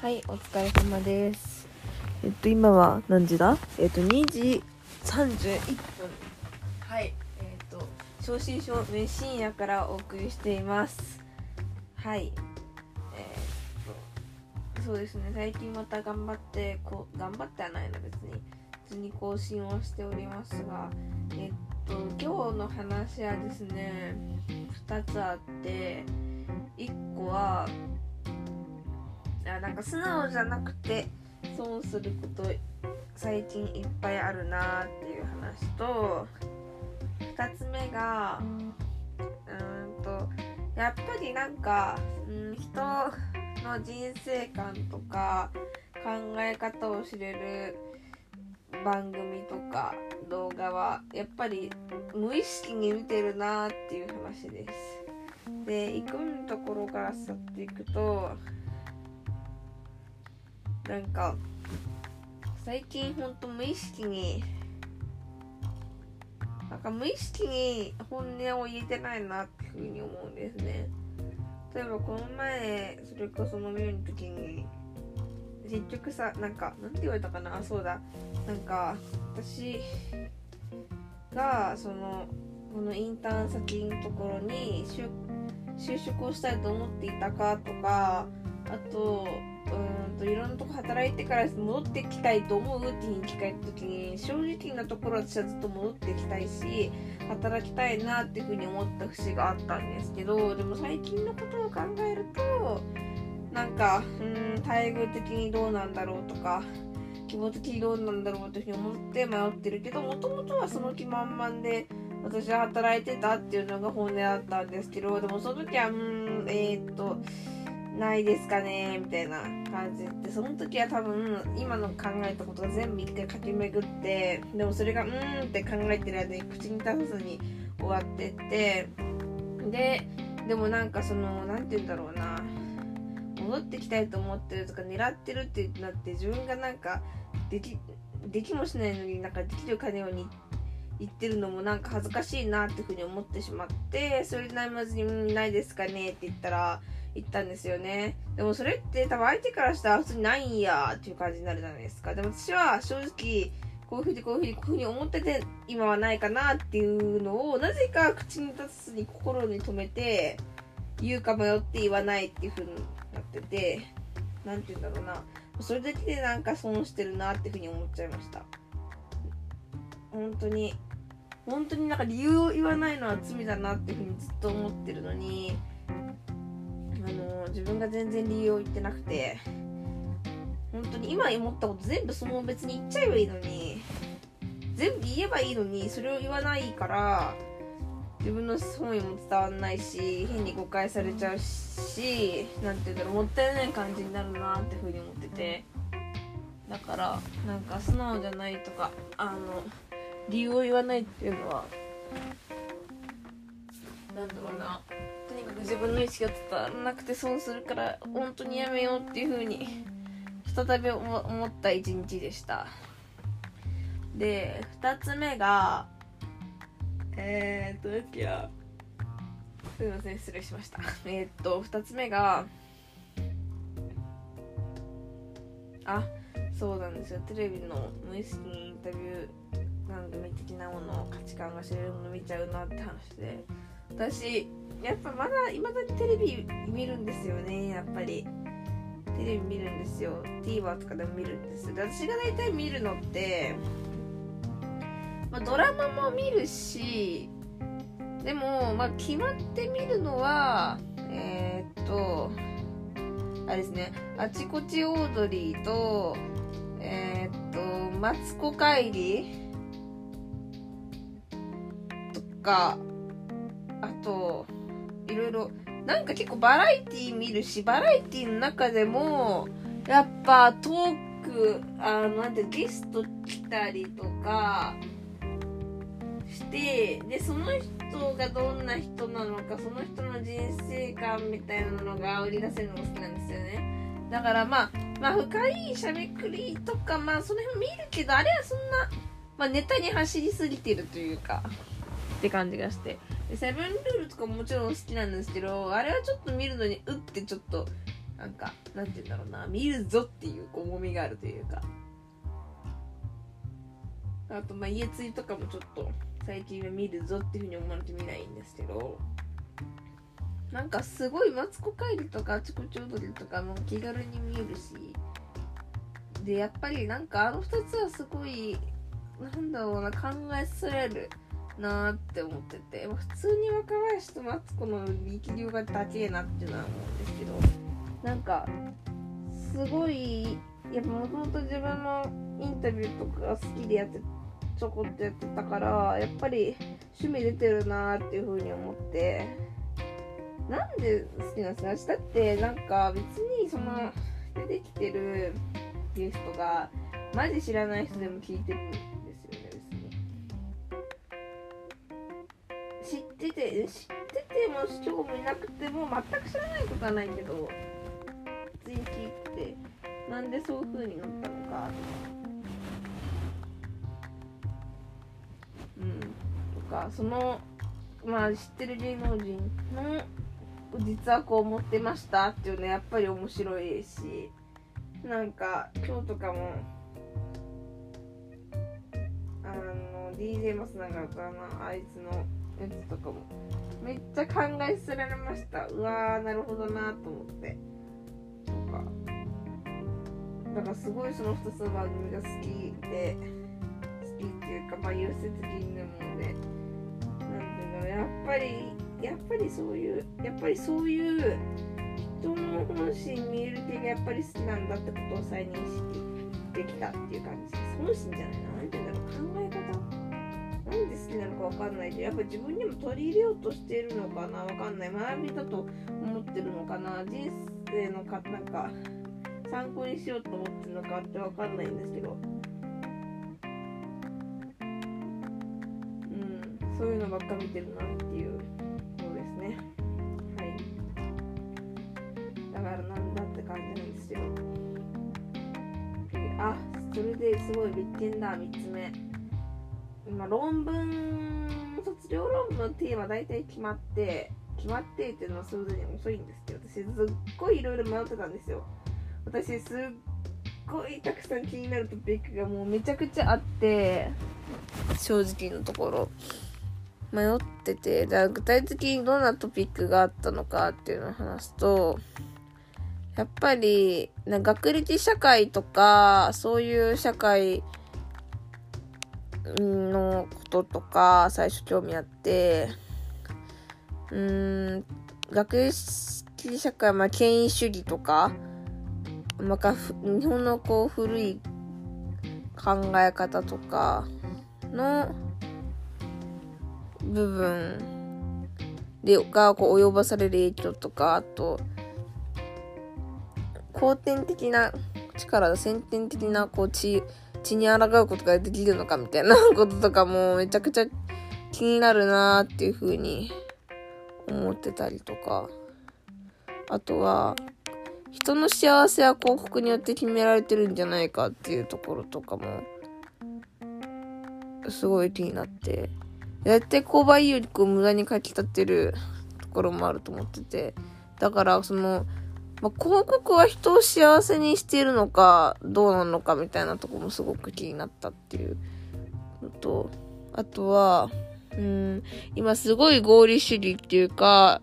はい、お疲れ様です。えっと、今は何時だ？えっと、2時31分。はい、えっと、正真正銘深夜からお送りしています。はい。えーっと、そうですね、最近また頑張って、こう、頑張ってはないの別に、普通に更新をしておりますが、えっと、今日の話はですね、2つあって、1個は、あなんか素直じゃなくて損すること最近いっぱいあるなっていう話と2つ目がうんとやっぱりなんか、うん、人の人生観とか考え方を知れる番組とか動画はやっぱり無意識に見てるなっていう話です。で行くところから去っていくとなんか最近ほんと無意識になんか無意識に本音を言えてないなっていうふうに思うんですね。例えばこの前それこそ飲みの時に結局さなんかなんて言われたかな？あそうだ。なんか私がそのこのインターン先のところに就就職をしたいと思っていたかとかあとうんといろんなとこ働いてから戻ってきたいと思うっていうふうに聞かれた時に正直なところ私はずっと戻ってきたいし働きたいなっていうふうに思った節があったんですけどでも最近のことを考えるとなんかうん待遇的にどうなんだろうとか希望的にどうなんだろうというふうに思って迷ってるけどもともとはその気満々で私は働いてたっていうのが本音だったんですけどでもその時はうんえー、っとないですかねみたいな感じで。その時は多分今の考えたことが全部一回駆け巡ってでもそれがうーんって考えてる間に口に出さずに終わってってででもなんかその何て言うんだろうな戻ってきたいと思ってるとか狙ってるってなって自分がなんかできできもしないのになんかできるかのように言ってるのもなんか恥ずかしいなっていうふうに思ってしまってそれで悩まずに「ないですかね」って言ったら言ったんですよね。でもそれって多分相手からしたら普通にないんやっていう感じになるじゃないですか。でも私は正直こういうふうにこういうふうにこういうふうに思ってて今はないかなっていうのをなぜか口に出さずに心に留めて言うか迷って言わないっていうふうになってて何て言うんだろうな。それだけでなんか損してるなっていうふうに思っちゃいました。本当に。本当になんか理由を言わないのは罪だなっていうふうにずっと思ってるのにあの自分が全然理由を言ってなくて本当に今思ったこと全部その別に言っちゃえばいいのに全部言えばいいのにそれを言わないから自分の本意も伝わんないし変に誤解されちゃうしなんて言うんだろうもったいない感じになるなってふうに思ってて。だからなんか素直じゃないとかあの理由を言わないっていうのはなんだろうな。とにかく自分の意識が伝わらなくて損するから本当にやめようっていう風に再び思った一日でした。で2つ目がえー、っとどっけや。すいません失礼しました。えー、っと2つ目があそうなんですよ。テレビの無意識にインタビュー番組的なもの価値観が知れるもの見ちゃうなって話で。私やっぱまだいまだにテレビ見るんですよねやっぱり。テレビ見るんですよ。TVer とかでも見るんですで私が大体見るのって、まあ、ドラマも見るしでも、まあ、決まって見るのはえー、っとあれですねあちこちオードリーとえー、っとマツコ帰りとかあといろいろなんか結構バラエティー見るしバラエティーの中でもやっぱトークあのなんてゲスト来たりとかしてでその人がどんな人なのかその人の人生観みたいなのが売り出せるのが好きなんですよね。だからまあまあ深いしゃべくりとかまあその辺見るけどあれはそんな、まあ、ネタに走りすぎてるというか。って感じがして。でセブンルールとかももちろん好きなんですけどあれはちょっと見るのにうってちょっとなんかなんて言うんだろうな。見るぞっていう重みがあるというか。あとまあ家継いとかもちょっと最近は見るぞっていうふうに思われて見ないんですけど。なんかすごいマツコ帰りとかあちこち踊りとかも気軽に見えるし。でやっぱりなんかあの2つはすごいなんだろうな考えされる。なーって思ってて、まあ、普通に若林とマツコの力量が高えなっていうのは思うんですけど。なんかすごいやっぱもともと自分のインタビューとかが好きでやってちょこっとやってたからやっぱり趣味出てるなーっていう風に思って。なんで好きなんですか？だってなんか別にその出てきてるゲストがマジ知らない人でも聞いてるってて知ってても興味なくても全く知らないことはないけど普通に聞いてなんでそういう風になったのかとか。うん。とかそのまあ知ってる芸能人の実はこう思ってましたっていうのやっぱり面白いしなんか今日とかもあの DJ マスナが歌うなあいつのやつとかも。めっちゃ考えさせられました。うわーなるほどなと思って。とかだからすごいその2つの番組が好きで好きっていうかまあ優先的になものでなんていうんだろう。やっぱりやっぱりそういうやっぱりそういう人の本心見える系がやっぱり好きなんだってことを再認識できたっていう感じ。です本心じゃないな。何て言うんだろう。考え方なんで好きなのか分かんないけどやっぱ自分にも取り入れようとしているのかな分かんない。学びだと思ってるのかな。人生のかなんか参考にしようと思ってるのかって分かんないんですけど。うんそういうのばっか見てるなっていうのですね。はい。だからなんだって感じなんですよ。あそれですごい立件だ3つ目。今論文卒業論文のテーマ大体決まって決まってっていうのはそれぞれに遅いんですけど私すっごいいろいろ迷ってたんですよ。私すっごいたくさん気になるトピックがもうめちゃくちゃあって正直のところ。迷っててだから具体的にどんなトピックがあったのかっていうのを話すとやっぱりな、学歴社会とか、そういう社会のこととか、最初興味あって、うん、学歴社会、まあ、権威主義とか、まあ、日本のこう古い考え方とかの部分でがこう及ぼされる影響とかあと後天的な力、先天的なこう血、血に抗うことができるのかみたいなこととかもめちゃくちゃ気になるなーっていう風に思ってたりとか。あとは、人の幸せは広告によって決められてるんじゃないかっていうところとかも、すごい気になって。絶対購買意欲を無駄にかき立てるところもあると思ってて。だから、その、まあ、広告は人を幸せにしているのか、どうなのかみたいなとこもすごく気になったっていうのと、あとは、うん、今すごい合理主義っていうか、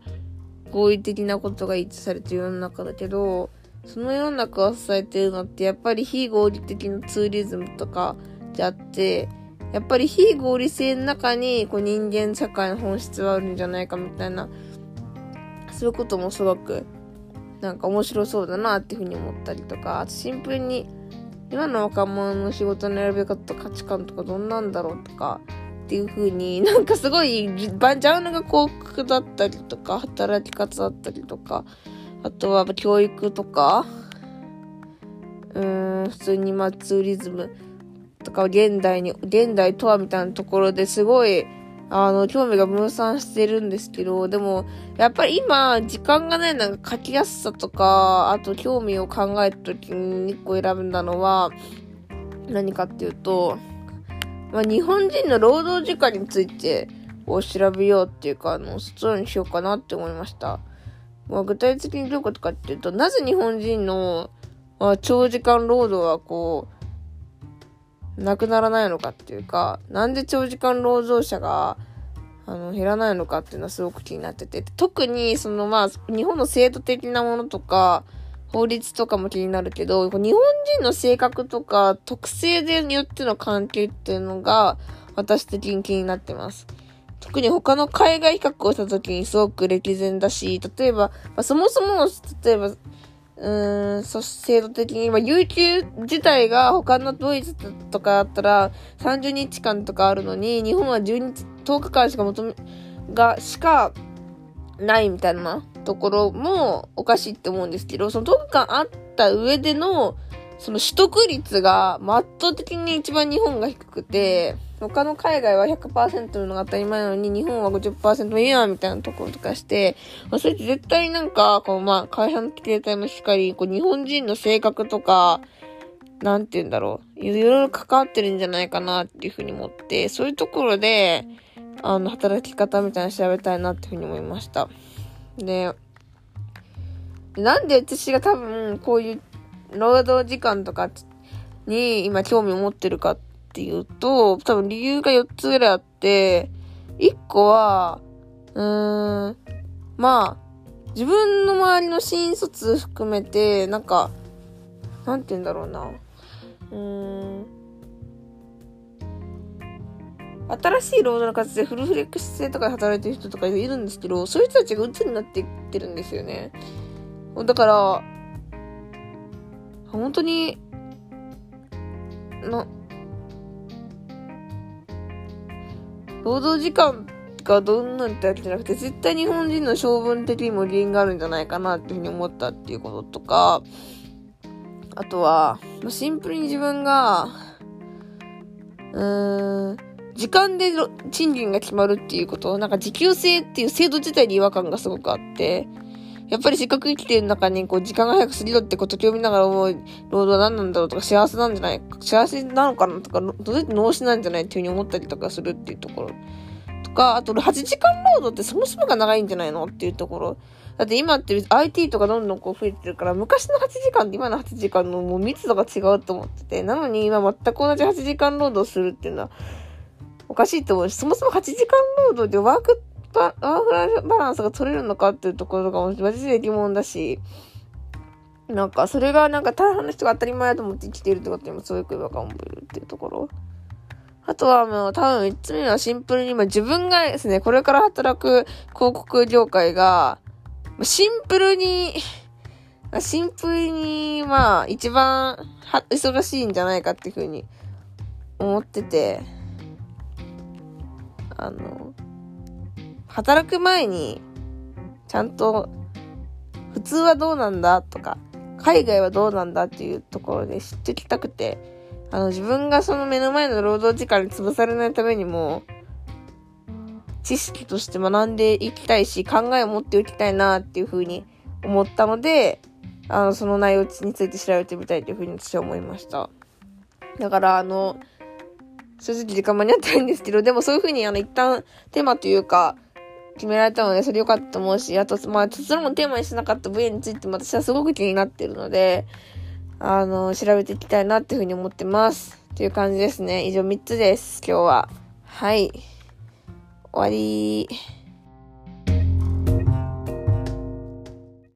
合理的なことが一致されてる世の中だけど、その世の中を支えてるのってやっぱり非合理的なツーリズムとかであって、やっぱり非合理性の中にこう人間社会の本質はあるんじゃないかみたいな、そういうこともすごくなんか面白そうだなっていうふうに思ったりとか、あとシンプルに今の若者の仕事の選び方と価値観とかどんなんだろうとか、っていう風になんかすごいジャンルが広告だったりとか働き方だったりとかあとは教育とかうーん普通にまあツーリズムとか現代に現代とはみたいなところですごいあの、興味が分散してるんですけど、でも、やっぱり今、時間がないなんか書きやすさとか、あと興味を考えた時に1個選んだのは、何かっていうと、まあ、日本人の労働時間についてを調べようっていうか、あの、そっちにしようかなって思いました。まあ、具体的にどういうことかっていうと、なぜ日本人の、まあ、長時間労働はこう、なくならないのかっていうか、なんで長時間労働者が、あの、減らないのかっていうのはすごく気になってて、特に、そのまあ、日本の制度的なものとか、法律とかも気になるけど、日本人の性格とか特性でによっての関係っていうのが私的に気になってます。特に他の海外比較をした時にすごく歴然だし、例えば、まあ、そもそも、例えば、うーん、そして制度的に、まあ、有給自体が他のドイツとかだったら30日間とかあるのに、日本は10日、10日間しか求め、が、しかないみたいなところもおかしいって思うんですけど、その10日間あった上での、その取得率が圧倒的に一番日本が低くて、他の海外は100%のが当たり前なのに、日本は50%いいや、みたいなところとかして、まあ、それって絶対なんか、こう、まあ、会社の形態もしっかり、こう、日本人の性格とか、なんて言うんだろう。いろいろ関わってるんじゃないかなっていうふうに思って、そういうところで、あの、働き方みたいなの調べたいなっていうふうに思いました。で、なんで私が多分、こういう労働時間とかに今興味を持ってるかってていうと、多分理由が4つぐらいあって、1個は、うーん、まあ、自分の周りの新卒含めて、なんか、なんて言うんだろうな。うーん。新しい労働の形でフルフレックス制とかで働いてる人とかいるんですけど、そういう人たちが鬱になっていってるんですよね。だから、本当に、な、労働時間がどんなんってわけじゃなくて、絶対日本人の性分的にも原因があるんじゃないかなっていうふうに思ったっていうこととか、あとは、シンプルに自分が、うーん、時間で賃金が決まるっていうこと、なんか時給制っていう制度自体に違和感がすごくあって、やっぱりせっかく生きてる中に、こう、時間が早く過ぎろってことを見ながら思う、労働は何なんだろうとか、幸せなんじゃない幸せなのかなとか、どうやって脳死なんじゃないっていうふうに思ったりとかするっていうところ。とか、あと、8時間労働ってそもそもが長いんじゃないのっていうところ。だって今って IT とかどんどんこう増えてるから、昔の8時間って今の8時間のもう密度が違うと思ってて、なのに今全く同じ8時間労働するっていうのは、おかしいと思うし、そもそも8時間労働でワークワーフライバランスが取れるのかっていうところとかもマジで疑問だし、なんか、それがなんか大半の人が当たり前だと思って生きているってことにもすごく違和感を覚えるっていうところ。あとはもう多分3つ目はシンプルに今自分がですね、これから働く広告業界が、シンプルに、シンプルに、まあ、一番は忙しいんじゃないかっていうふうに思ってて、あの、働く前に、ちゃんと、普通はどうなんだとか、海外はどうなんだっていうところで知ってきたくて、あの、自分がその目の前の労働時間に潰されないためにも、知識として学んでいきたいし、考えを持っておきたいなっていうふうに思ったので、あの、その内容について調べてみたいというふうに私は思いました。だから、あの、正直時間間に合ってないんですけど、でもそういうふうに、あの、一旦テーマというか、決められたので、それ良かったと思うし、あと、まあ、それもテーマにしなかった分野についても私はすごく気になってるので、あの、調べていきたいなっていうふうに思ってます。という感じですね。以上3つです、今日は。はい。終わり